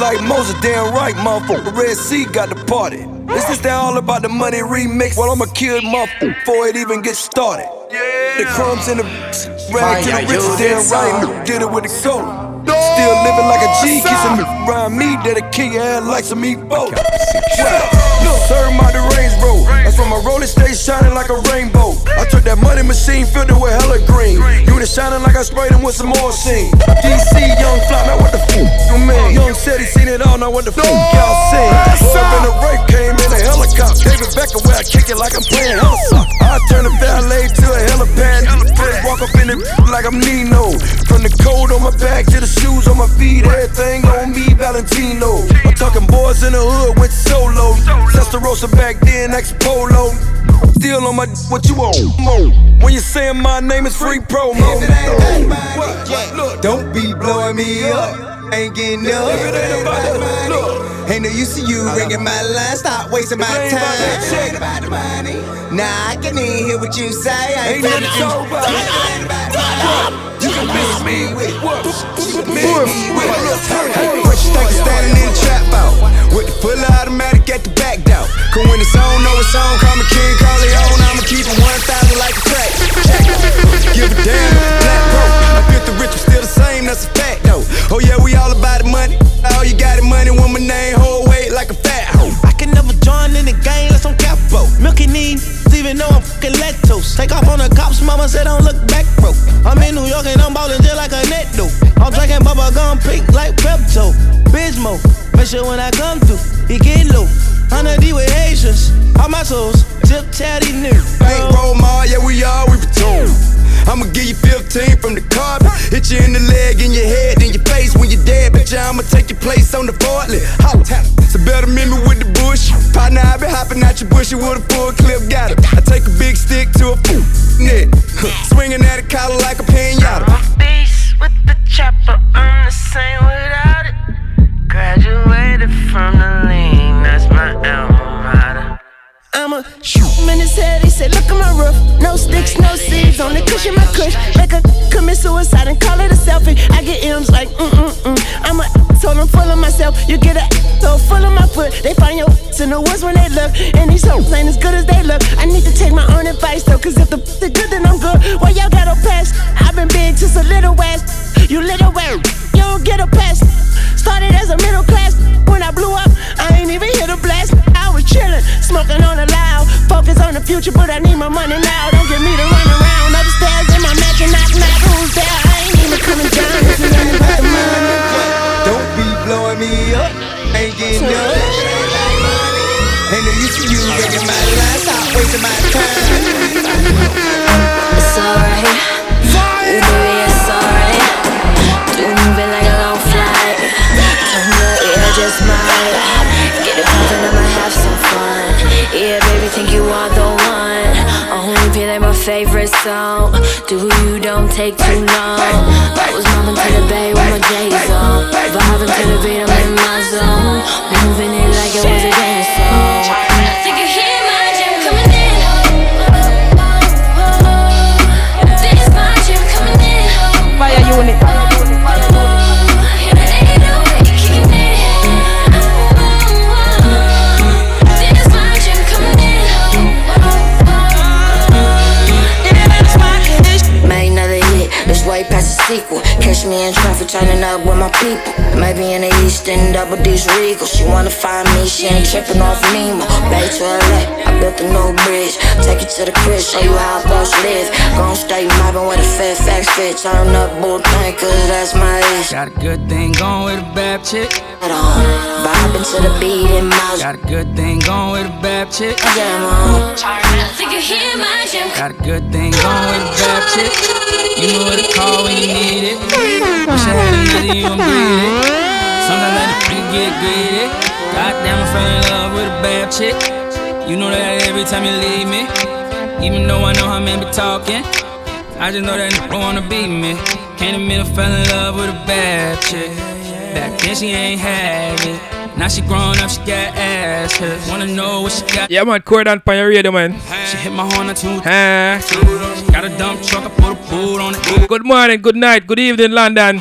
like Moses, damn right, motherfucker. Red Sea got the party. Is this that all about the money remix? Well, I'ma kill motherfucker before it even gets started. Yeah. The crumbs in the rag to the riches, damn right. Did it with the gold. Still living like a G, kissing me around me, that a king had like some meatballs. Look, serve my the range why my rolling stays shining like a rainbow. I took that money machine, filled it with hella green. Unit shining like I sprayed him with some more scene. DC, young fly, now what the fuck you mean? Young said he seen it all, now what the fuck y'all seen? Up in the rape, came in a helicopter. It back away, I kick it like I'm playing hella I turn a valet to a helipad. Walk up in it like I'm Nino. From the coat on my back to the shoes on my feet, everything on me, Valentino. I'm talking boys in the hood, went solo. Testarossa back then, polo. Still on my, what you want? When you saying my name is free promo. Don't be blowing me up, ain't getting up. Ain't no use to you ringing my line, stop wasting my time. Nah, I can even hear what you say. I ain't finna You can miss me with what? Fresh tank standing in the trap out with the full automatic at the back door. Cause when it's on, know it's on. Call me King Corleone, I'ma keep it 1,000 like a crack. Give a damn, black broke. I feel the rich, I'm still the same, that's a fact though. Oh yeah, we all about the money. Sure when I come through, it get low. Me up, ain't getting up. Ain't no use to you ringing my line, stop wasting my time. It's alright. Baby, it's alright. Do moving like a long flight. Turn the air just might. Get it poppin', I'ma have some fun. Yeah, baby, think you are the one. Only feel my favorite song. Do you don't take too long. I was mobbing to the bay with my J's on. Vibing to the beat, I'm in my zone. Moving it like it was a dance song. I think sequel. Catch me in traffic, turning up with my people. Maybe in the east, in double D's regal. She wanna find me, she ain't tripping off Nemo. Bay to LA, I built a new bridge. Take you to the crib, show you how boss live. Gon' stay mobbing with a Fairfax fit. Turn up bull tank, cause that's my ish. Got a good thing going with a bad chick. Head on, vibing to the beat in my Got a good thing going with a bad chick. jam on. I think you hear my jam. Got a good thing going with a bad chick. You know where to call when you need it. Wish I had a nigga, you breathe it. Sometimes let the freak get greedy. Goddamn, I fell in love with a bad chick. You know that every time you leave me. Even though I know how men be talking. I just know that nigga wanna beat me. Can't admit I fell in love with a bad chick. Back then she ain't have it. Now she grown up, she got ass hit. Wanna know what she got. Yeah, man, Coreydon on your radio, man. She hit my horn or two. Huh? Got a dump truck, I put a boot on it. Good morning, good night, good evening, London.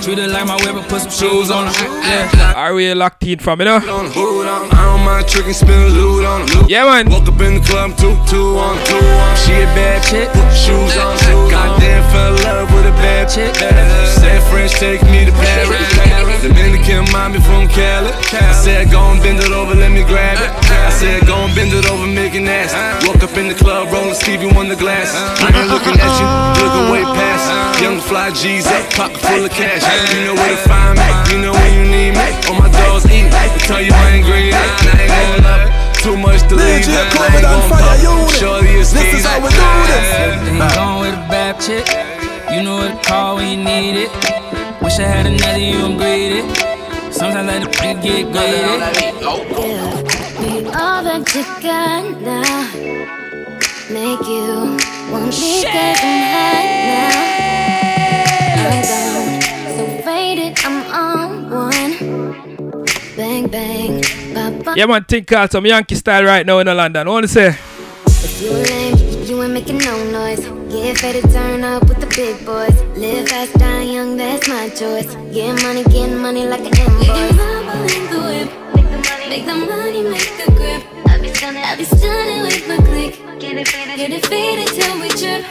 Treat it like my whip put some shoes on her. Yeah. Are we locked in from you know? on hood on. I don't mind tricking, spin loot on. Loot. Yeah, man. Woke up in the club, two, two on, two on. She a bad chick, put shoes on. Goddamn, fell in love with a bad chick. Said French, take me to Paris. Dominican mommy from Cali. I said, go and bend it over, let me grab it. I said, go and bend it over, make it nasty. Woke up in the club, rolling Stevie on the glass. I ain't looking at you, looking way past. Young fly G's up, pocket full of cash. You know where to find me, you know when you need me. All my dogs eat, I tell you I ain't greedy. I ain't gonna love it. Too much to leave. Legit I Coleman ain't on gonna fire bump. unit. Shorty is This is how we do this. Ain't gone with a bad chick. You know what to call when you need it. Wish I had another you, I'm greedy. Sometimes I let the get greedy. Be all that you got now. Make you want me getting high now. I'm gone, so faded, I'm on one. Bang bang, ba ba. Yeah, man. Think out some Yankee style right now in the London. What to say? If you a lame, you ain't making no noise. Get fed to turn up with the big boys. Live fast, die young, that's my choice. Get money, get money like an invoice. in the whip. Make the money, make the grip. I be stunning, I be stunning with my click. Get it faded, get it faded till we trip.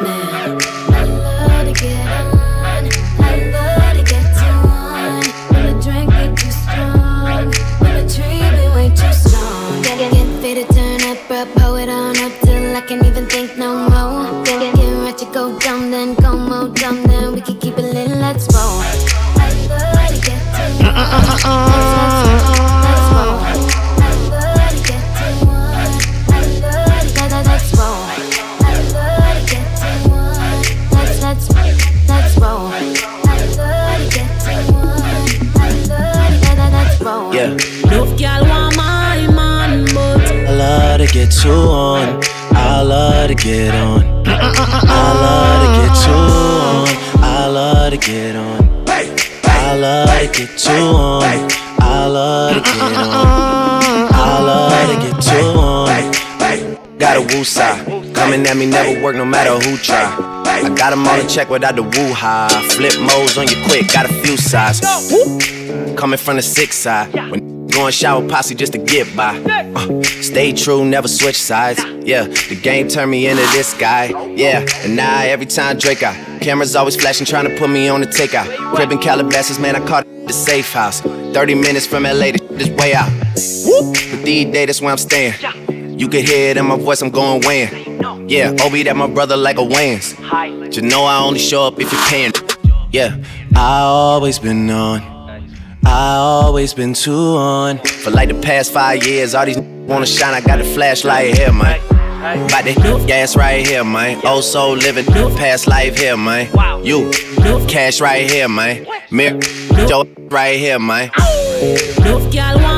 Man, I love to get on. I love to get too on. When the drink get too strong. When the tree be way too strong. Get, get, get faded, turn up, bro. Pull it on up till I can't even think no more. Dumb, then go more dumb, then we can keep it lit, let's roll. I love to get too on. I love to get too on. To get, let's roll. I love to get too. Let's, let's, let's roll. I love to get too on. I love to get, let's roll. Yeah, Love girl want my man, but I love to get you on. I love to get on. I love to get you on. I love to get on. I love to get you on. I love to get on. I love to get you on. Got a woo side. Coming at me never work no matter who try. I got 'em all in check without the woo high. Flip modes on you quick, got a few sides. Coming from the six side. When going shower posse just to get by. Uh, stay true, never switch sides. Yeah, the game turned me into this guy. Yeah, and now every time Drake out. Cameras always flashing, trying to put me on the takeout. Crib in Calabasas, man, I caught the safe house. 30 minutes from LA, this way out. But these days, that's where I'm staying. You can hear it in my voice, I'm going weighing. Yeah, Obi, that my brother like a Wayans. But you know I only show up if you're paying. Yeah, I always been on. I always been too on. For like the past five years, all these wanna shine. I got the flashlight here, man. About the gas right here, man. Oh, so living past life here, man. You, cash right here, man. Mirror, Joe right here, man. girl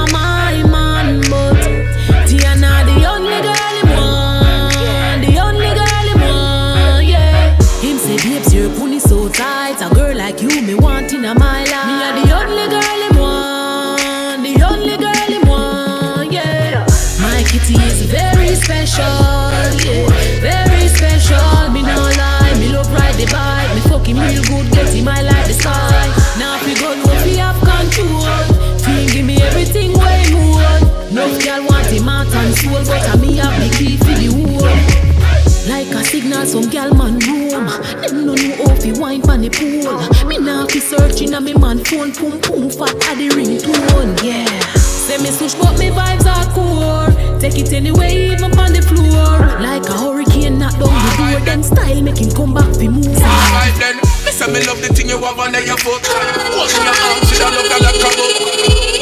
signal, some gal man roam. Them no know how fi wine pon the pool. Me nah fi searching a me man phone, pum pum fat at the ringtone. Yeah. Say me switch, but me vibes are core. Take it anyway, even on the floor. Like a hurricane, knock down the door. Then style make him come back fi move. Alright then, me say me love the thing you have under your foot. Hold in your arms, you don't look like a book.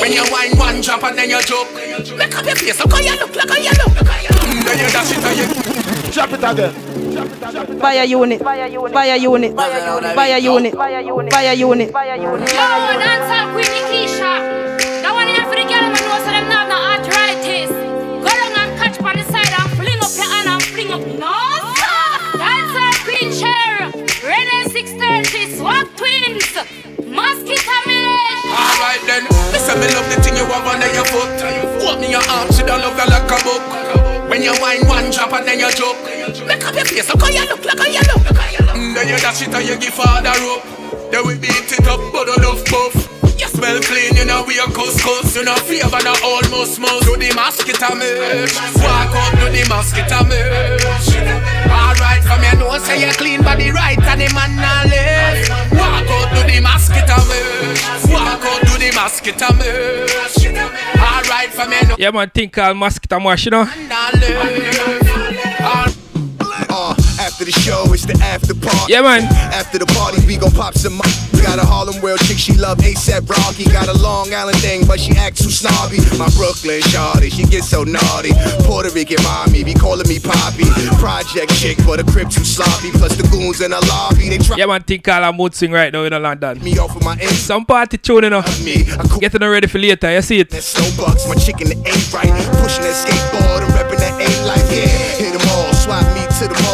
When you wine one drop and then you joke. Make up your face, look how you look, look how you look. Then you dash it and you Drop it again. Fire unit, fire unit, fire unit, fire unit, fire unit. Yo, dancehall queen Nikisha. That one here for the girl man know so them not have no arthritis. Go down and catch on the side and fling up your hand and fling up. No, sir. Dancehall queen chair. Renee 630, swag twins. Mosquito village. Alright then, me say me love the thing you have under your foot. Me your arms, you don't look like a book. When you wine one drop and then you joke. Make up your face, look how you look, look how you look. Mm, Then you dash it and you give father rope. Then we beat it up, but enough puff. You smell clean, you know we are couscous. You know flavor, no almost most. Do the mosquito merch. Walk out, do the mosquito merch. Alright, from your nose, say you clean body right, and the man not left. Walk out, do the mosquito merch. Walk out, do the mosquito merch. From your nose, Yeah, man, think uh, called mosquito mash, you know. After the show, it's the after party. Yeah, man. After the party, we gon' pop some. mo- Got a Harlem World chick, she love ASAP Rocky. Got a Long Island thing, but she act too snobby. My Brooklyn shawty, she gets so naughty. Puerto Rican mommy, be calling me Poppy. Project chick, but a crib too sloppy. Plus the goons in the lobby, they try Yeah, man, think a mood swing right now in London. me off with my ends. Some party tune, you know. Me, I cool Getting ready for later, you see it. that snow bucks, my chicken ain't right. Pushing that skateboard and repping that ain't life. Yeah, hit them all, swap me to the mall.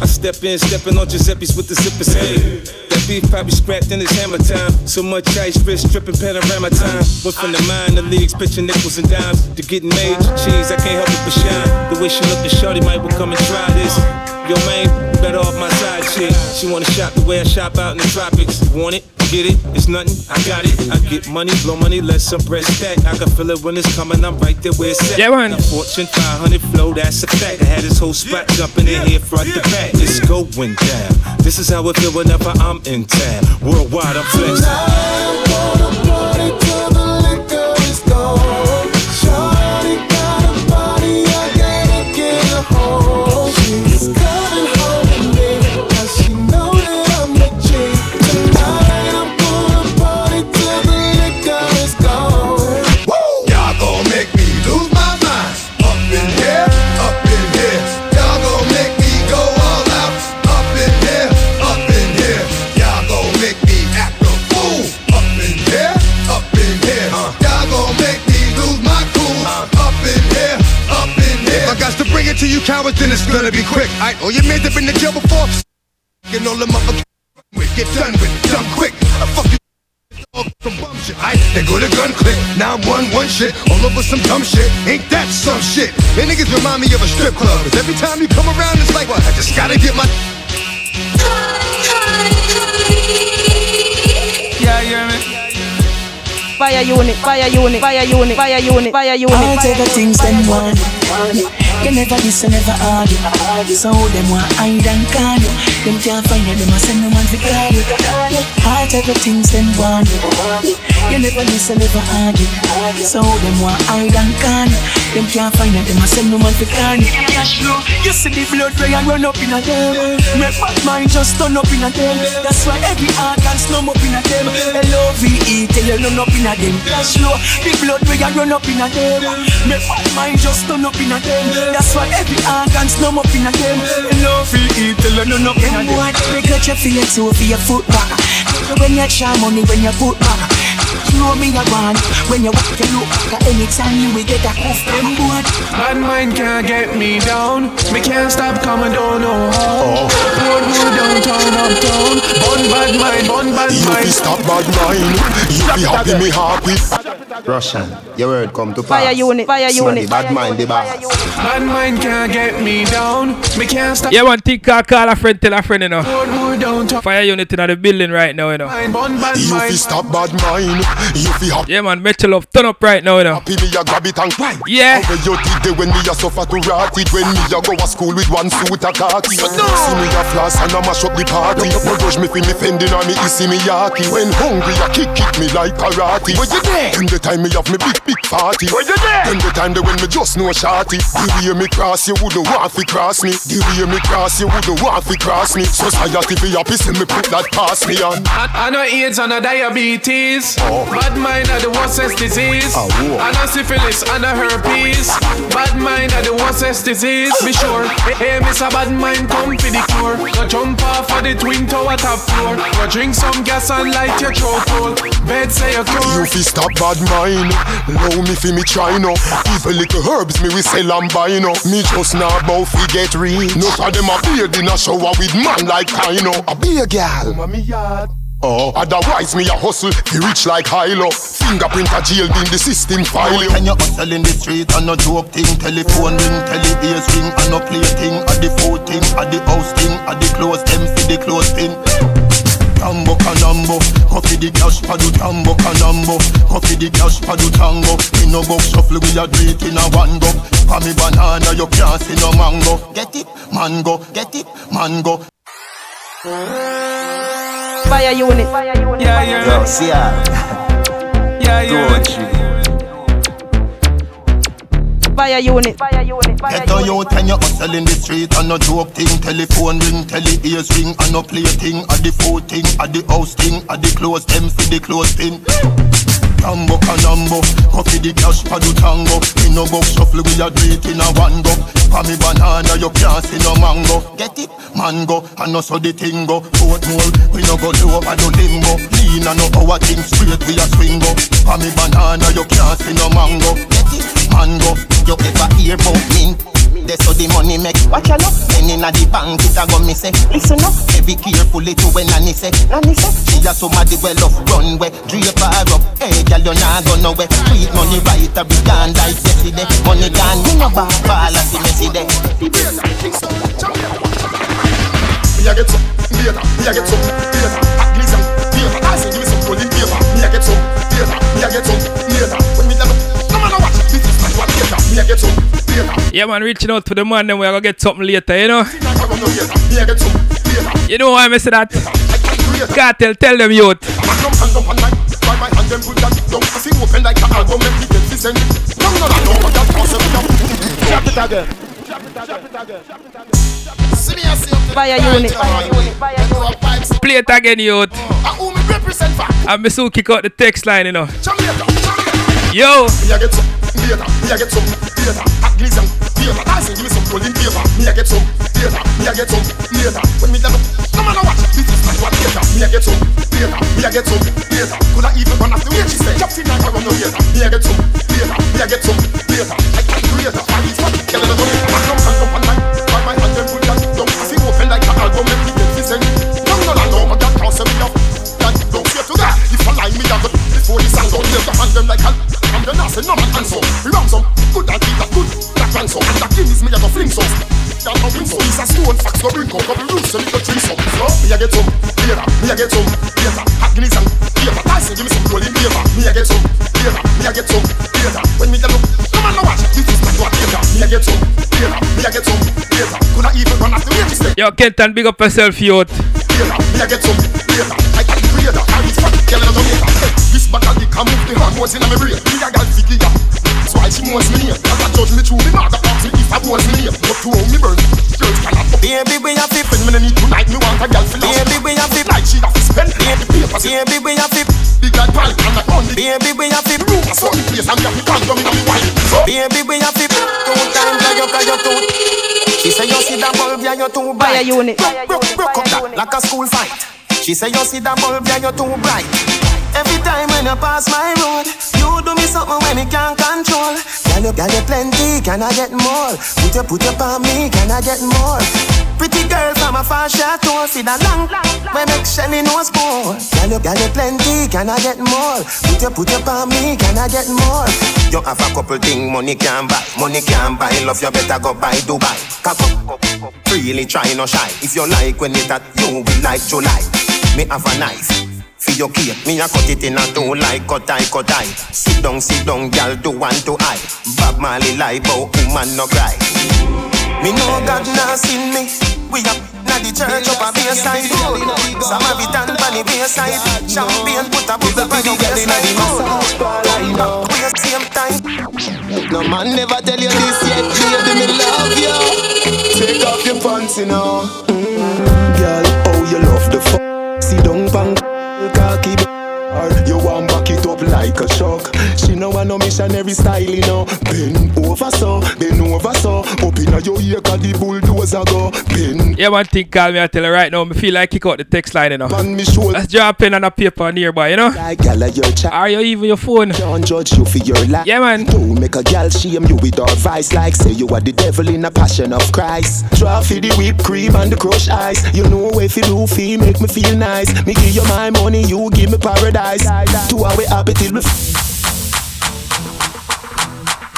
I step in, stepping on Giuseppe's with the zippers. Hey, that beef probably scrapped in his hammer time. So much ice, wrist dripping panorama time. Went from the minor leagues, pitching nickels and dimes, to getting major cheese. I can't help it but shine. The way she look, the shorty might will come and try this. Yo, man, better off my side chick. She wanna shop the way I shop out in the tropics. Want it? Get it? It's nothing. I got it. I get money, blow money, let some bread stack. I can feel it when it's coming. I'm right there where it's at. Yeah, man. The Fortune 500 flow, that's a fact. I had this whole spot jumping in here front to back. It's going down. This is how it feel whenever I'm in town. Worldwide, I'm flexing. Fire unit, fire unit, fire unit, fire unit. All type of things them want. You never listen, never argue. So them want hide and can you. Them can't find you, them a send no man to call you. All type of things them want. You never listen, never argue. So them want hide and can. Them can't find you, them a send no man to call you. Cash flow, you see the blood ray and run up in a them. Make bad mind just turn up in a them. That's why every organ slum up in a them. L-O-V-E, tell you run up in a them. Cash flow, the blood ray and run up in a them. Make bad mind just turn up in a them. That's why every organ slum up in a them. L-O-V-E, tell you run up in a them. Boy, they got your feet so for your. When you share money, when you put back. You know me a want when you walk you look back anytime you will get a cuff them boy. Bad mind can't get me down. Me can't stop coming down no how. Road wood downtown, uptown. Bun bad mind, bun bad You mind. be stop bad mind. You be happy, me happy. Russian, your word come to pass Fire pass. unit, fire Smarty, unit. bad mind the boss. Bad mind can't get me down. Me can't stop. Yeah, one think call, call a friend, tell a friend, you know. Road wood downtown. Fire unit in the building right now, you know. Mind, bun bad You mind. be stop bad mind. You be happy. Yeah, man, Metro Love, turn up right now, you know. Happy me a grab it and why? Yeah. How you did when me a suffer to rot it When me a go a school with one suit a khaki See me a floss and a mash up the party No rush me fi me fending or me issy me yaki When hungry a kick kick me like karate Where you there? When the time me have me big big party Where you there? When the time the when me just know shorty The way me cross you wouldn't want fi cross me The way me cross you wouldn't want fi cross me Society fi happy see me put that past me on I, I know AIDS and no diabetes. Oh. Bad mind are the worstest disease. Whoa. And a syphilis and a herpes. Bad mind are the worstest disease. Be sure. Hey, miss a bad mind, come for the cure. Go jump off of the twin tower top floor. Go drink some gas and light your throat hole. Bed say you're You fi stop bad mind Allow me fi me try no Even little herbs me we sell and buy no Me just now bout fi get rich No of them a beard in a shower with man like Kino A be a gal Mommy yard. Oh, otherwise me a hustle Fi rich like Hilo Fingerprint a jail in the system file you When you hustle in the street and no joke thing Telephone ring, tele ears ring And no play thing, at the food thing At the house thing, at the clothes them fi the clothes thing Tambo kanambo, coffee the cash padu tambo kanambo, coffee the cash padu tango. Me no go shuffle we a it in a one go. For me banana you can't see no mango. Get it, mango, get it, mango. Fire unit. Fire unit. Yeah, yeah. Yo, see ya. Yeah, yeah. Fire unit. Fire unit. Get a youth and you hustle in the street and no joke thing. Telephone ring, tele ears ring and no play thing. At the food thing, at the house thing, at the clothes them for the clothes thing. Tambo kanambo, coffee the cash padu tango. Me no go shuffle we a do it in a one go. For me banana you can't see no mango. Get it, mango, and no so the thing go. Oatmeal, we no go low over the limbo. Lean and no our thing straight we a swing go. For me banana you can't see no mango. Get it, mango, you ever hear about mint? That's how the money make. Watch out, look. Then inna the bank, it a go me say. Listen up, be careful it when nanny say. Nanny say, she a somebody well off runway. Drape her up, hey girl you nah go nowhere. Sweet money right a be gone like yesterday. Money gone, me no back ball as see me see there. Me a get some. Data, me a get some. Data At least some data, I say give me some golden paper Me a get some. Data, me a get some. Data When me never, no matter what, this is not what data Me a get some. data, Yeah, man, reaching out to the man, then we are gonna get something later, you know. me a get some data You know why I say that? Cartel, tell them youth. Fire unit. Play it again, youth. And who me represent for? And me soon kick out the text line, you know. Yo, A data, me a get some data. At least some data. I say give me some golden paper. Me a get some data, me a get some data. When me never, no matter what, this is not what data. Me a get some data, me a get some data. Could I even run after where she say? Jump in and I run no data. Me a get some data, me a get some data. I can create a I is what girl in the money. Man come hand up on my, by my hand them put that down. I see open like a album, make me get this end. No, no, no, no, but that can't set me up. That don't fear to that. If I lie me, I go before the song don't live the hand them like hell. I'm the nurse, no man handsome. We ram some good and keep that good. That ransom and that Guinness me a go fling some. That no bring some. Piece of stone, facts go bring come. Couple roots, so me go drink some. So me a get some beer, me a get some beer. Hot Guinness and beer. I say give me some golden beer. Me a get some beer, me a get some beer. When me tell look, no man no watch. This is not what beer. Me a get some beer, me a get some beer. Could I even run after she say? yo, Kenton, big up yourself, youth. Me a get some. I a I is what girl in Jamaica. This back of the can move the hormones in my brain. Me a gal figure. That's why she wants me name. As a judge me true, me mother ask me if I was me name. But to how me burn, girls cannot. Baby, we have fit. When me no need tonight, me want a gal for love. Baby, we have fit. Like she have to spend baby papers. Baby, we have fit. Big like panic and like money. Baby, we have fit. Room a sunny place and me have to condom in a me wine. Baby, we have to two times like you cause you too. She say you see that bulb, yeah you too Fire bright. unit. Broke, broke up that like a school fight. She say you see that bulb, yeah you too bright. Every time when you pass my road, you do me something when me can't control. Girl, you, girl, you plenty, can I get more? Put your, put your on me, can I get more? Pretty girl from a far chateau, see that long, when make Shelly nose more. Girl, you, girl, you plenty, can I get more? Put your, put your on me, can I get more? You have a couple thing money can buy, money can buy. Love you better go buy Dubai. Cock up, freely try no shy. If you like when it that you will like July. Me have a knife. For your cake, me a cut it in a two like cut eye, cut eye. Sit down, sit down, girl, do one to eye. Bob Marley lie, but woman no cry. Me know God nah seen me. We up na the church up a bayside. Samaritan pan the bayside. Champagne put a bubble on the bayside. We a same time. No man never tell you this yet, baby, me love you. Take off your pants, you know. Mm, girl, oh you love the fuck. See down pang, cocky. Or you want back it up like a shock. She know want no missionary style, you know. Bend over so, bend over so. Open Up your ear, 'cause the bulldozer go. Bend. Yeah, one thing call me I tell her right now, me feel like kick out the text line, you know. Let's draw a pen and a paper nearby, you know. Like gal of uh, your chat. Are you even your phone? Don't judge you for your life. Yeah, man. Don't make a gal shame you with her vice. Like say you are the devil in a passion of Christ. Try for the whipped cream and the crushed ice. You know if you do feel make me feel nice. Me give you my money, you give me paradise. Two hour happy till me.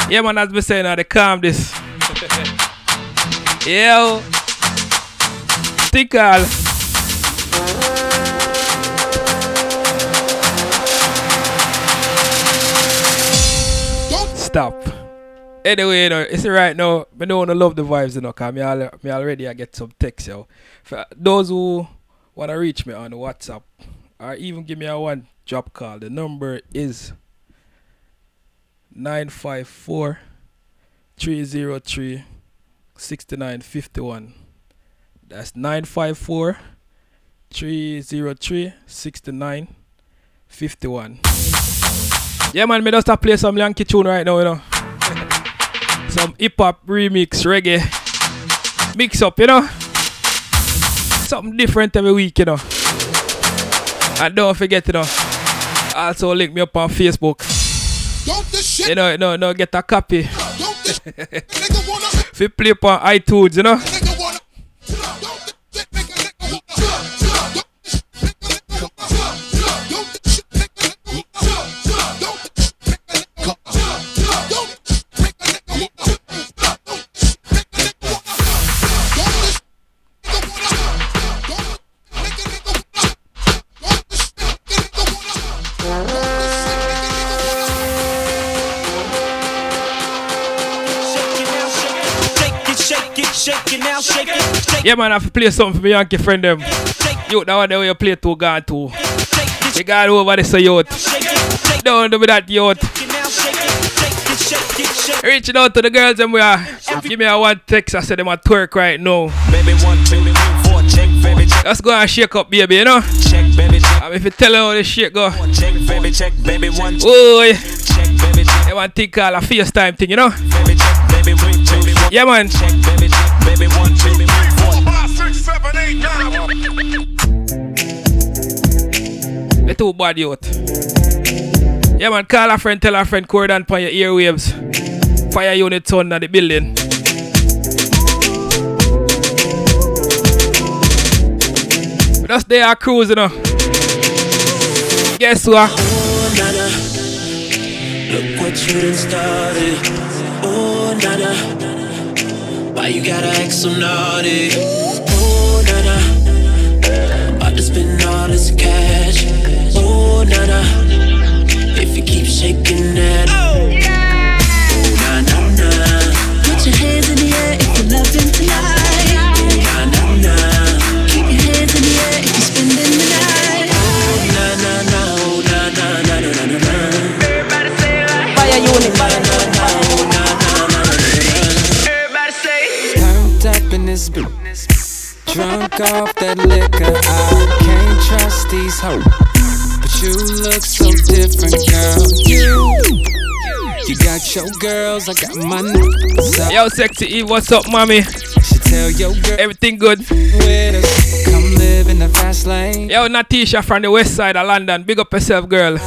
Yeah, man, as me saying, now they calm this. Yo. Tickle. Stop. Anyway, you know, it's right now. I don't want to love the vibes, you know, because me, me already I get some text, yo. For those who want to reach me on WhatsApp or even give me a one drop call, the number is 954 303 6951. That's 954 303 6951. Yeah, man, me just play some Yankee tune right now, you know. some hip hop remix, reggae. Mix up, you know. Something different every week, you know. And don't forget, you know. Also link me up on Facebook. You know, you know, you know, no get a copy. if you play up on iTunes, you know. Yeah, man, I have to play something for my Yankee friend them. You, that one there where you play to gone to. You got over this, youth. Don't do me that, youth. Reaching out to the girls, and we are. Give me a one text, I said them a twerk right now. Baby. Let's go and shake up, baby, you know? Check, baby check. And if you tell her how this shit go. Check, baby check, baby one. Boy. Check, baby check. They want to think a FaceTime thing, you know? Baby check, baby one, baby one. Yeah, man. Check, baby check, baby one, Two bad youth. Yeah, man, call a friend, tell a friend, Coreydon on your earwaves. Fire unit on the building. Just they are cruising, you know. Guess what? Oh, nana, look what you done started. Oh, Nana, why you gotta act so naughty? Oh, Nana, about to spend all this cash. Oh, Nana, if you keep shaking that. Oh, yeah. na na na. Put your hands in the air if you're loving tonight. Na na na. Keep your hands in the air if you're spending the night. Oh, na na na. Oh, na na na na na na na. Everybody say it like. Fire unit. Turned up in this bitch. Drunk off that liquor. I can't trust these hoes. You look so different, girl. You. You got your girls, I got my niggas. Yo, sexy Eve, what's up, mommy? She tell your girl Everything good? with us. Come live in the fast lane. Yo, Natisha from the west side of London. Big up yourself, girl.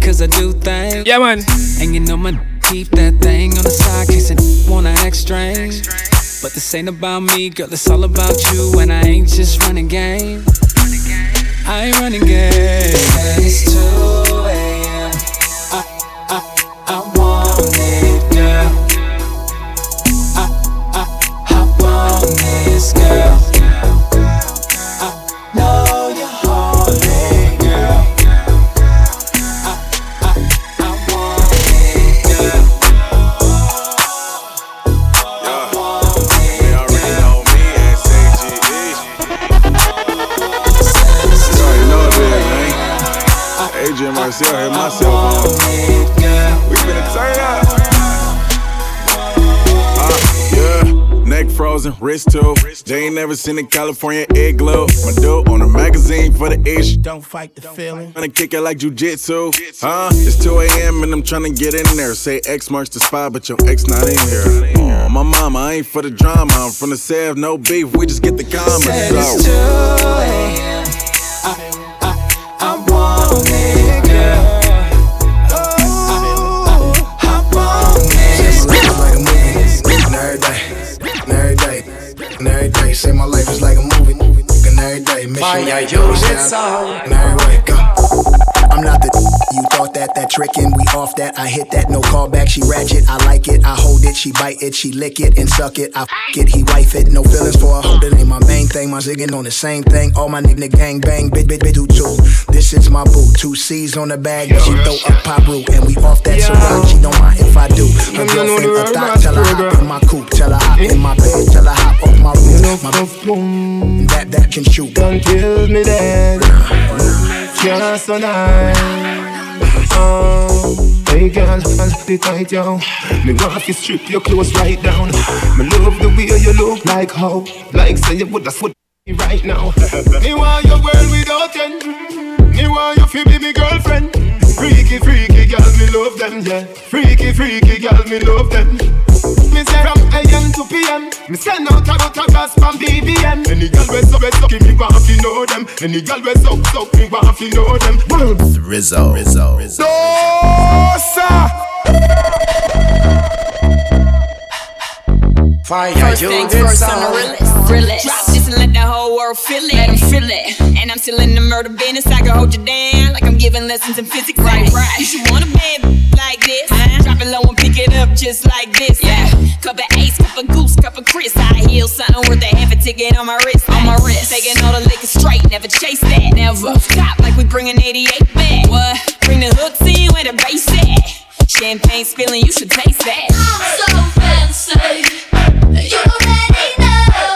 Cause I do things. Yeah, man. And you know my keep that thing on the side, case it wanna act strange. But this ain't about me, girl, it's all about you. And I ain't just running game. I ain't running game. It's 2 a.m. I, I, I want it, girl. I, I, I want this, girl. They ain't never seen a California egg glow. My dope on a magazine for the ish. Don't fight the feeling. Tryna kick it like jujitsu. Huh? It's 2 a.m. and I'm tryna get in there. Say X marks the spot, but your ex not in here. Oh, my mama, I ain't for the drama. I'm from the Sev, no beef. We just get the comments. Said it's 2 a.m. I, I, I want it, girl. Say my life is like a movie, movie, and every day. Mission Vaya, like yo, Bruce it's Allen, on. And every way, go. I'm not the you thought that that trickin', we off that. I hit that, no callback. She ratchet, I like it. I hold it, she bite it, she lick it and suck it. I f it, he wife it. No feelings for a hoe, that ain't my main thing. My ziggin' on the same thing. All my nigga gang bang, bit bit bit do too. This is my boo, two C's on the bag, but she throw up pop root and we off that Ciroc. She don't mind if I do. Her girlfriend a thought, tell her hop in my coupe, tell her hop in my bed, tell her hop boom, that that can shoot. Don't kill me dead. You're so nice. Oh, hey girl, hold it tight, yo. Me want to strip your clothes right down. Me love the way you look like how, like say you would have right now. Me want your world without end. Me want you to be me girlfriend. Freaky, freaky girl, me love them, yeah. Freaky, freaky girl, me love them. Me say from AM to PM, me send out about a gas from BBM. Any girl we suck, we suck, me want to know them. Any girl we suck, suck, me want to know them. Rizzo. Rizzo. Rizzo. Fire, First things first, I'm a realist. realist. Drop this and let the whole world feel it. Let 'em feel it. And I'm still in the murder business. I can hold you down like I'm giving lessons in physics. Right, right. You should want a bed like this. Drop it low and pick it up just like this. Yeah. Cup of ace, cup of goose, cup of Chris. I heal something worth a half a ticket on my wrist. On my wrist. Taking all the liquor straight. Never chase that. Never. Top like we bringing 88 back. What? Bring the hooks in where the bass at. Champagne spilling, you should taste that. so fancy. You already know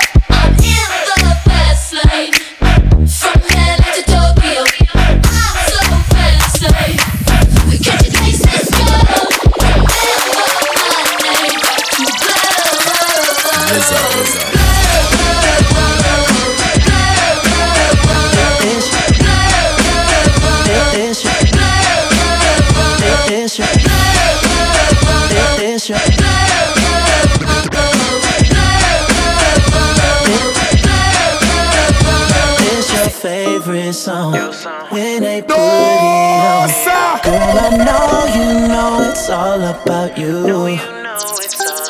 I know you know it's all about you.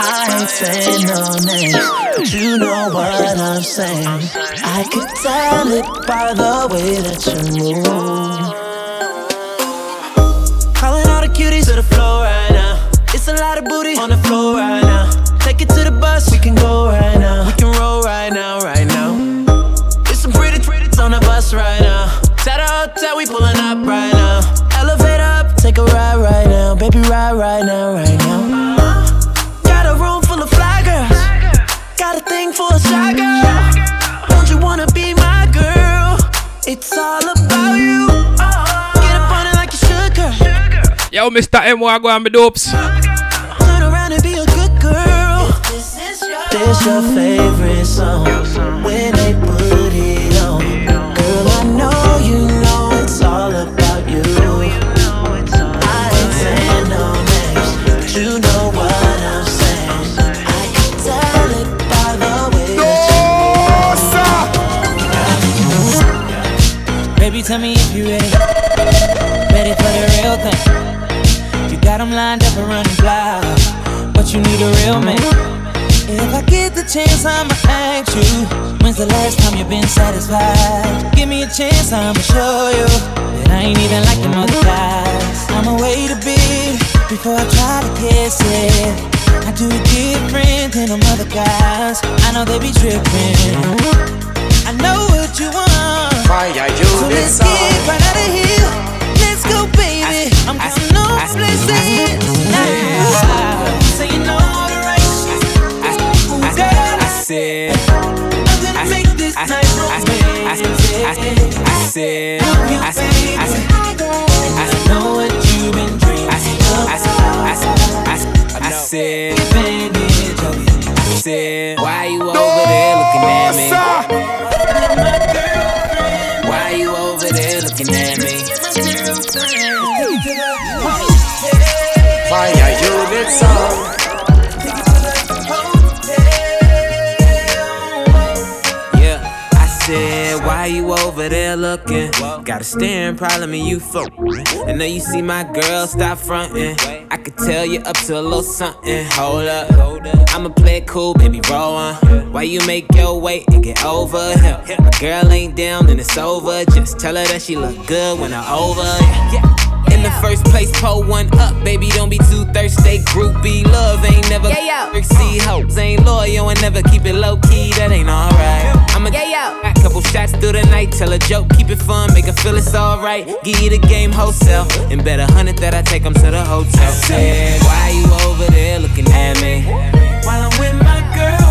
I ain't saying no names, but you know what I'm saying. I could tell it by the way that you move. Calling all the cuties to the floor right now. It's a lot of booty on the floor right now. Take it to the bus, we can go right now. We can roll right now, right now. There's some pretty pretties on the bus right now. Tell the hotel we pulling up right now. Now. Baby, ride right now, right now. Uh, got a room full of fly girls. Got a thing for a shy girl. Don't you wanna be my girl? It's all about you. Uh, get up on it like you should, girl. Yo, Mr. M, what go on, me dopes? Turn around and be a good girl. This your favorite song tell me if you ready. Ready for the real thing. You got 'em lined up and running wild, but you need a real man. If I get the chance, I'ma ask you. When's the last time you've been satisfied? Give me a chance, I'ma show you that I ain't even like them other guys. I'ma wait a bit before I try to kiss it. I do it different than them other guys. I know they be tripping. I know what you want. Fire, you So let's get right out of here. Let's go, baby. I'm counting on blessings now. So you know the right shit. Ooh, girl, I said, I'm gonna make this night romantic. I said, I said, I said, I know what you've been dreaming I said, I said, Advantage of it. I said, why you looking at me. Bye, over looking. Got a staring problem and you fuck. I know you see my girl, stop fronting. I could tell you up to a little something. Hold up, I'ma play it cool, baby, roll on. Why you make your way and get over here? My girl ain't down and it's over. Just tell her that she look good when I'm over. Yeah. In the first place, pull one up, baby. Don't be too thirsty. Groupie love ain't never Yeah, yo. see hopes ain't loyal and never keep it low key. That ain't alright. I'ma Yeah, yo. a couple shots through the night, tell a joke, keep it fun, make her feel it's alright. Give you the game wholesale, and bet a hundred that I take 'em to the hotel. Said, why you over there looking at me? While I'm with my girlfriend.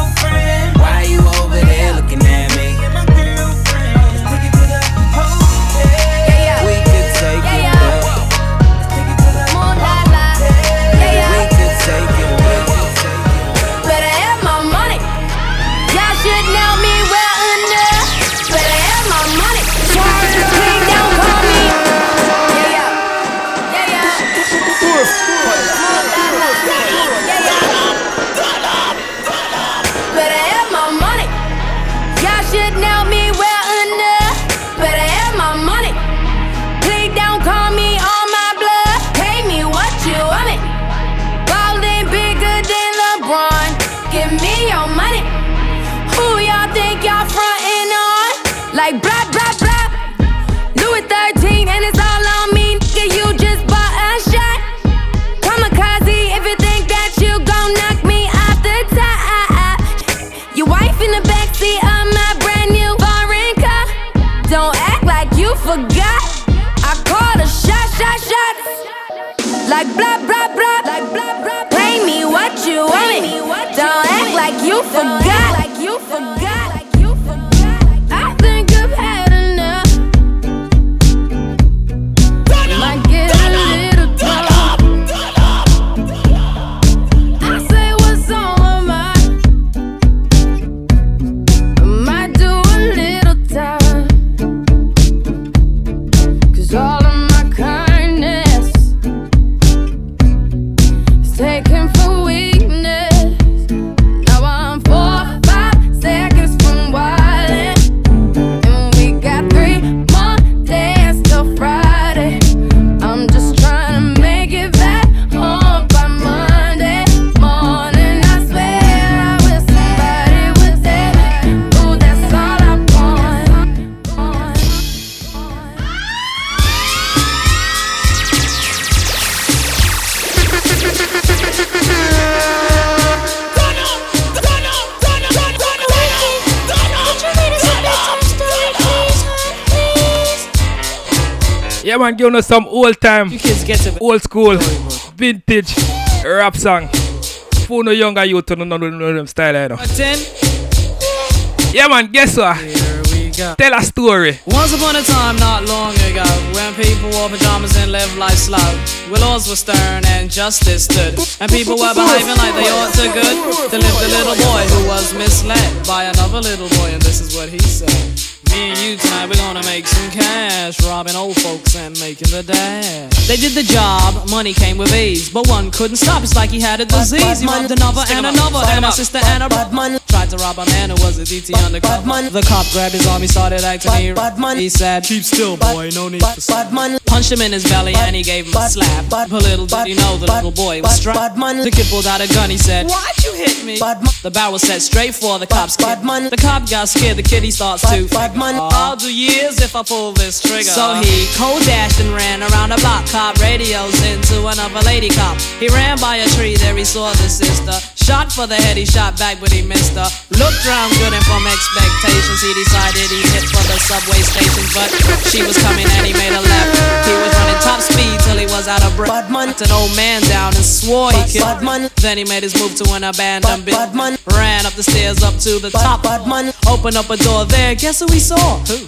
Man, giving us some old time, old school, vintage rap song. For no younger youth to know, know, know them style, you know. Yeah, man, guess what? Tell a story. Once upon a time, not long ago, when people wore pajamas and lived life slow, where laws were stern and justice stood, and people were behaving like they ought to good. There lived a little boy who was misled by another little boy, and this is what he said. Me and you tonight, we're gonna make some cash, robbing old folks and making the dash. They did the job, money came with ease, but one couldn't stop. It's like he had a disease. He robbed another and another, and a sister and a brother. Tried to rob a man who was a DT undercover. The cop grabbed his arm, he started acting here. He said, Keep still, boy, no need for slap." Punched him in his belly and he gave him a slap. But little did he know the little boy was strapped. The kid pulled out a gun, he said, Why'd you hit me? The barrel set straight for the cop's kid. The cop got scared, the kid he starts to. I'll do uh, years if I pull this trigger. So he cold dashed and ran around the block. Cop radios into another lady cop. He ran by a tree, there he saw the sister. Shot for the head, he shot back, but he missed her. Looked round good and from expectations, he decided he'd hit for the subway station. But she was coming and he made a left. He was running top speed till he was out of breath. Knocked an old man down and swore he killed. Budman. Then he made his move to an abandoned building. Ran up the stairs up to the top. Budman. Opened up a door there. Guess who he saw?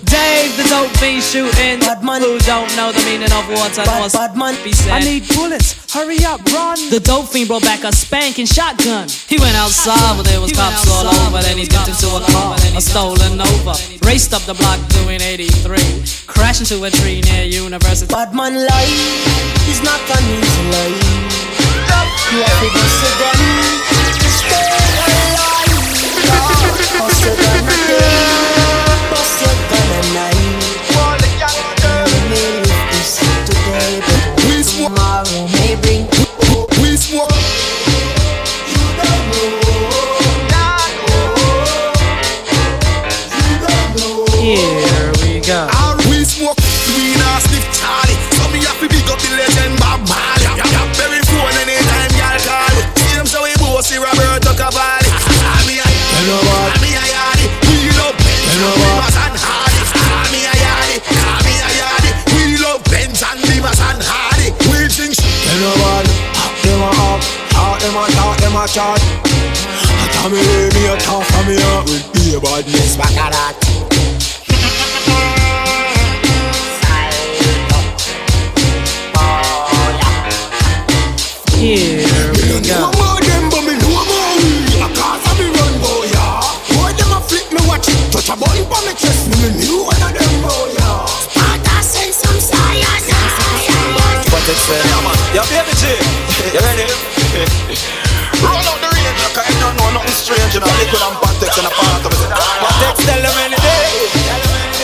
Dave, the dope fiend shooting. Who don't know the meaning of what water? Must be said. I need bullets. Hurry up, run. The dope fiend brought back a spanking shotgun. He went outside, but there was cops all over. Then he dipped into a car, a stolen Nova. Raced up the block doing 83. Crashed into a tree near University. Badman life is not an easy life. You have to bust a gun to stay alive. Lord, Bust a tomorrow may bring bust a gun a night. chat. I tell me me a talk from out with be a badness back at that. Here we go. Touch a button for me chest, me knew one of them boy, yeah. Sparta send some science, science. What it say? Yeah, man. Yeah, baby G. You ready? Strange, you know. Liquid and Patex in a part of it. Patex tell them any day.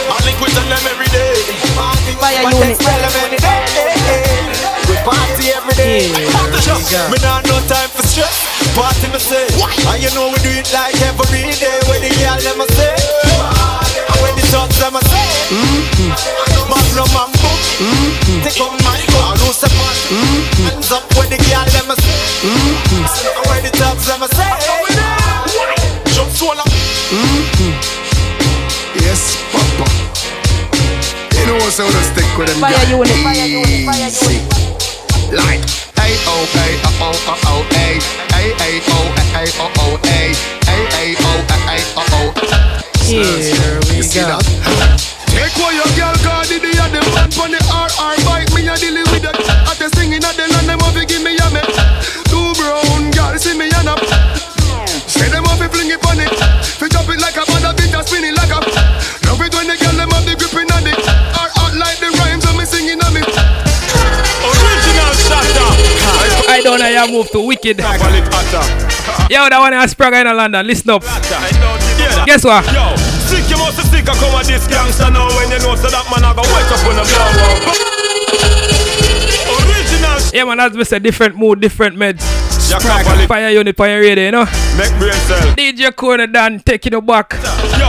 I liquid tell them every day. Fire Patex tell them any day. We party every day. Me not no time for stress. Party me say, and you know we do it like every day. When the girl them a say, and when the thugs them a say, Magnum and book, take up my gun, no support. Hands up when the girl them a say, and when the thugs them a say, You know what's on stick with them Fire guys. unit, fire unit, fire unit. Like. Here we go. I don't know you move to wicked. Yo, that one is Sprague in London. Listen up. Guess what? Yo, sick you must sick I come at this gangster now when you know so that man I go wake up on the blow Original Yeah, man, that's a different mood, different meds. Yeah, Fire unit, fire radio, you know? Make brain cell. DJ Coreydon taking it back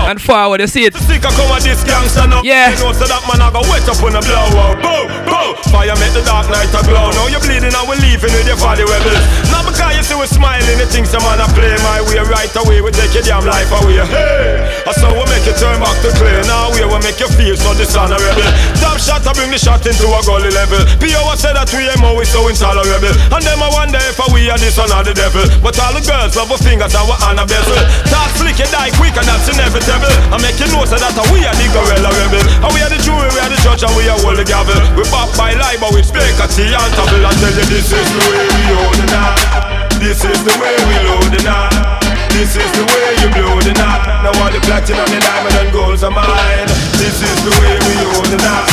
and forward. You see it? Sick I come this gangster now Yeah. You know so that man I go wake up on the blow Boom, boom Fire make the dark night a glow. Now you're bleeding and we leaving with your body rebels Not because you see we're smiling The things the man I play my way. Right away we take your damn life away. Hey, I saw we make you turn back to clear Now we will make you feel so dishonorable. Damn shot I bring the shot into a gully level. P.O. said that we ain't we so intolerable. And them I wonder if we are this or the devil. But all the girls love our fingers and we on a bezel Talk slick you die quick and that's I make you know so that we are the gorilla rebel. And we are the jury, we are the judge and we are all the gavel. We back by lie but we speak a tea and table I tell you this is the way we hold the night. This is the way we load the night. This is the way you blow the knot Now all the platinum, the diamond and golds are mine. This is the way we hold the knot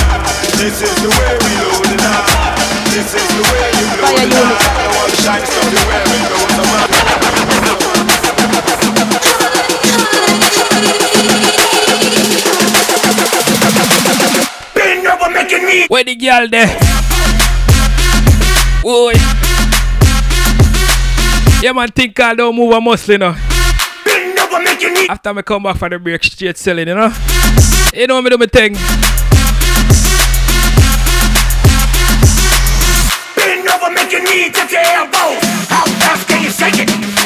This is the way we load the knot This is the way you blow the knot Now all the shiny stuff you wear and golds are Bend over, make your knee. Where the girl there? Boy. Yeah, man, think I don't move a muscle, you know. Bend over, make your knee. After me come back for the break, straight selling, you know. You know me do my thing. Bend over, make your knee touch your elbow. How fast can you shake it?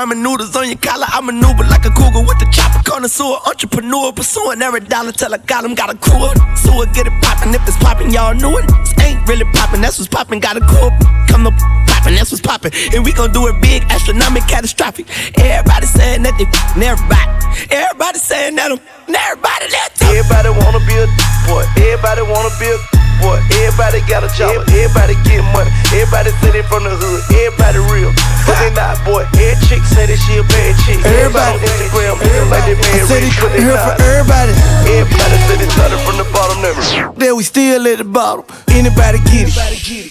Ramen noodles on your collar. I maneuver like a cougar with the chopper, connoisseur, entrepreneur, pursuing every dollar till I got him. Got a crew, so I get it poppin'. If it's poppin', y'all knew it. This ain't really poppin', that's what's poppin'. Got a crew, come the poppin', that's what's poppin'. And we gon' do it big, astronomic, catastrophic. Everybody saying that they f***ing everybody. Everybody saying that them. Everybody let Everybody wanna be a boy. Everybody wanna be a boy. Everybody got a job. Everybody get money. Everybody say they from the hood. Everybody real. But they not boy. Every chick say that she a bad chick. Everybody on Instagram looking like they man rich, but they here not. for everybody. Everybody say they started from the bottom, never. Then we still at the bottom. Anybody get it?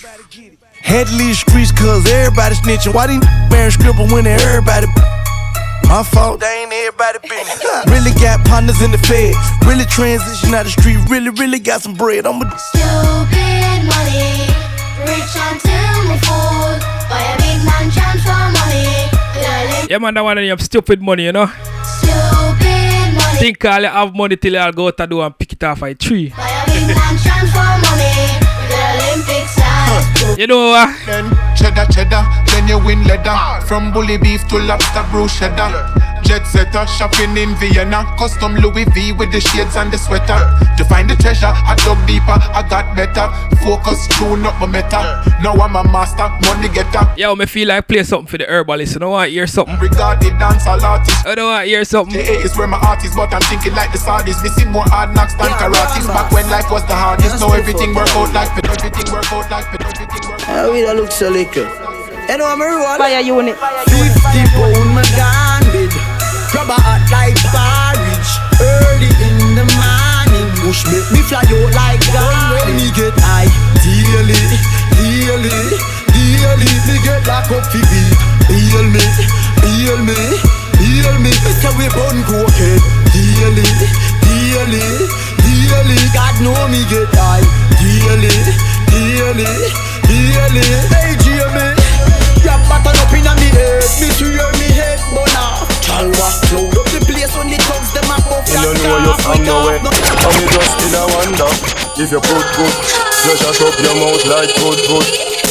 Had to leave the streets cause everybody snitching. Why these marrying scribble when they everybody my fault. They ain't everybody business. Really got partners in the feds. Really transition out the street. Really, really got some bread. I'm a Stupid money, rich until Yeah, man, that one of them stupid money, you know. Stupid money, Think all you have money till you go out the door and pick it off a tree. buy a big mansion for money. The Olympic size. You know what? Then cheddar, cheddar, then you win leather. From bully beef to lobster brew cheddar. Jet setter, shopping in Vienna. Custom Louis V with the shades and the sweater. To find the treasure, I dug deeper, I got better. Focus, tune up my meta. Now I'm a master, money getter. Yo, me feel like play something for the herbalist. You know what? Hear something. Regarded dancehall artist. I don't want to hear something. The A is where my art is, but I'm thinking like the Saudis. Missing more hard knocks than karates. Back when life was the hardest, now everything work out like fit, everything work out like fit, everything work out. How we don't look so liquor. You know I'm a roll. Fire unit. 50 pound my gun with Grab a hot like porridge. Early in the morning. Push make me fly out like gun When me get high Daily, daily, daily Me get lock up fi beat. Heal If you put good You shut up your mouth like good good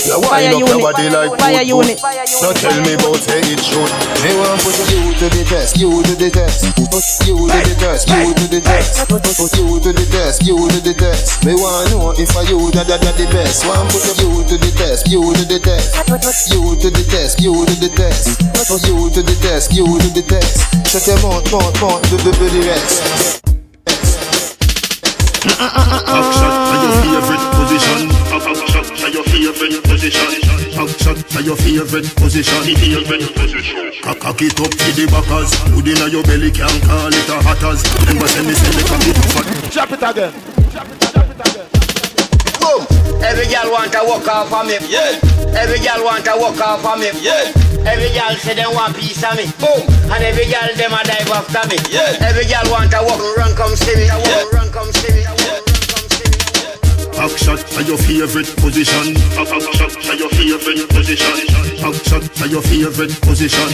You wind up your body like Fire good good unit. Now tell me about say it should Me want put you to the test, you to the test, put you to the test, you to the test, put you to the test, you to the test. Me want know if I you da da da the best. Want put you to the test, you to the test, you to the test, you to the test, put you to the test, you to the test. Shut your mouth, mouth, mouth, do do do the rest. Action are your favorite position Action are your favorite position Action are your favorite position Favorite position Cock cock it up to the backers Put inna your belly can call it a hatters Remember say me say me cock it fat Drop it again. Boom. Every girl want to walk off of me. Yeah. Every girl want to walk off of me. Yeah. Every girl say they want piece of me. Boom. And every girl them a dive after me. Yeah. Every girl want to walk run come see me. Yeah. Run come see me. Back shot are your favorite position? Back shot are your favorite position? Back shot are your favorite position?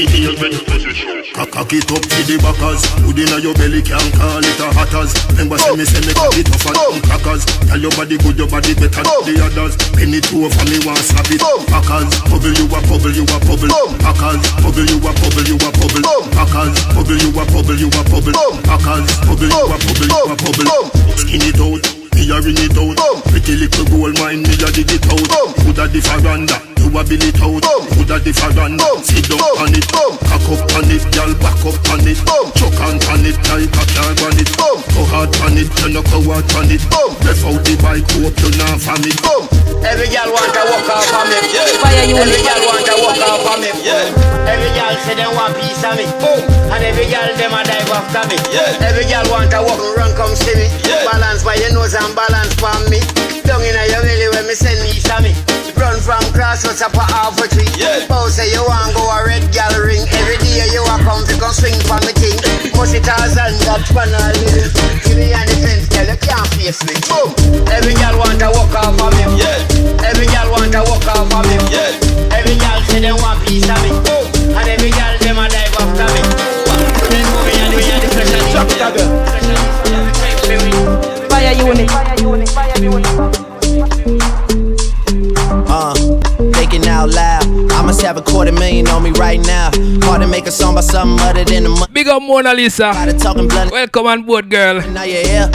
Cock it up to the backers. Put inna your belly can call it a hatters Remember say me say me cock it and some crackers. Tell your body good your body better than the others. Penny two over me want slap it. Packers Bubble you a bubble you a bubble. Packers Bubble you a bubble you a bubble. Packers Bubble you a bubble you a bubble. Packers Bubble you a bubble you a bubble. Skin it out me a ring it out. Pretty little gold mine, me a dig it out. Coulda the faranda, you a bill it out Coulda the faranda, sit down on it. Cock up on it, girl back up on it. Chuck on on it, like a car on it. Go hard on it, you no go hard on it. Ref out the bike, hope you not from it Every girl want to walk off of me. Fire. Every girl want to walk off of me. Every girl say they want piece of me. Boom. And every girl them a dive after me. Every girl want to walk run come see me. Balance by your nose and balance for me. Down in your belly when me send me to me. Run from crossroads up a half a tree. Oh say you want go a red gal ring. Every day you a come to come swing for me thing. Must it all and that pan all in. Give me on the fence, girl you can't face me. Boom. Every girl want to walk off of me. Every girl want to walk off of me. Every girl say they want piece of me. Boom. And every girl them a dive after me. Then me and me and the pressure. Drop it again. Fire unit. Fire unit. Fire unit. Out loud. I must have a quarter million on me right now. hard to make a song about something other than the money. Big up Mona Lisa. Welcome on board, girl. Now you're here.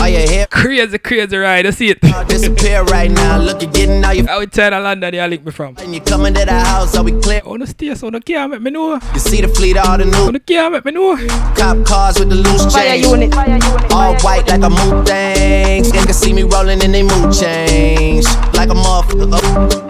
Are you here? Crazy, crazy ride. I see it. Disappear right now. Look, you're getting all your. Outside of London, you link me from. And you coming to the house, are we clear? Oh, no stay, so no care, make me know. You see the fleet, all the new. No care, make me know. Cop cars with the loose Fire chains. unit, fire unit. All white like a mood thing. They can see me rolling in they mood change. Like a motherfucker.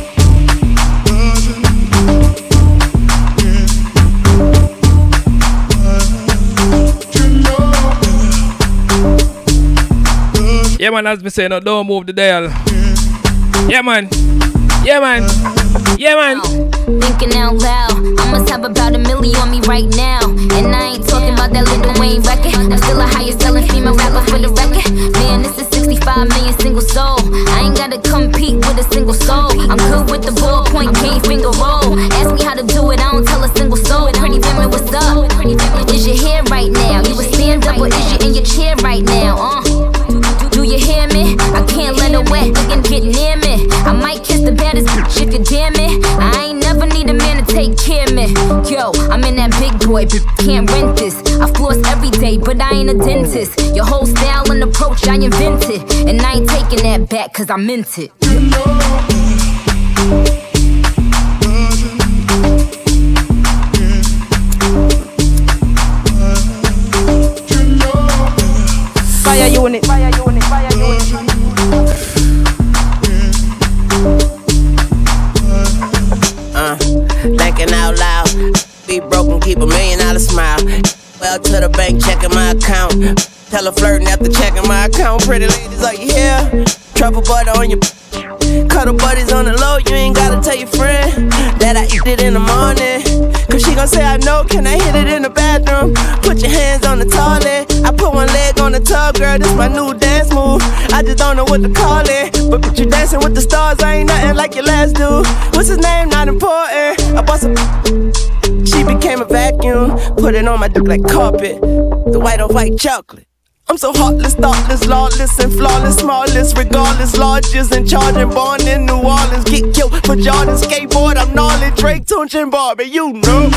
Yeah, man, as me say, no, don't move the dial. Yeah, man. Yeah, man. Yeah, man. Thinking out loud, I must have about a million on me right now. And I ain't talking about that Lil Wayne record. I'm still a highest selling female rapper for the record. Man, this is 65 million single soul. I ain't gotta compete with a single soul. I'm good with the ballpoint, cane finger roll. Ask me how to do it, I don't tell a single soul. Pretty women, what's up? Is your hair right now? You a stand up or is you in your chair right now? Uh. Her wet and get near me. I might kiss the baddest bitch if you dare me. I ain't never need a man to take care of me. Yo, I'm in that big boy, but can't rent this. I floss every day, but I ain't a dentist. Your whole style and approach, I invented. And I ain't taking that back, cause I meant it. Fire unit, Well to the bank, checking my account. Tell her flirting after checking my account. Pretty ladies, are you here? Trouble butter on your. Cuddle buddies on the low, you ain't gotta tell your friend that I eat it in the morning. Cause she gon' say, I know, can I hit it in the bathroom? Put your hands on the toilet. I put one leg on the tub, girl, this my new dance move. I just don't know what to call it. But you dancing with the stars, I ain't nothing like your last dude. What's his name? Not important. I bought some. She became a vacuum, put it on my dick like carpet. The white on white chocolate. I'm so heartless, thoughtless, lawless, and flawless, smallest, regardless, largest, and charging, born in New Orleans. Get killed for Jordan skateboard. I'm gnarly, Drake, Tunechi, and Barbie, you know.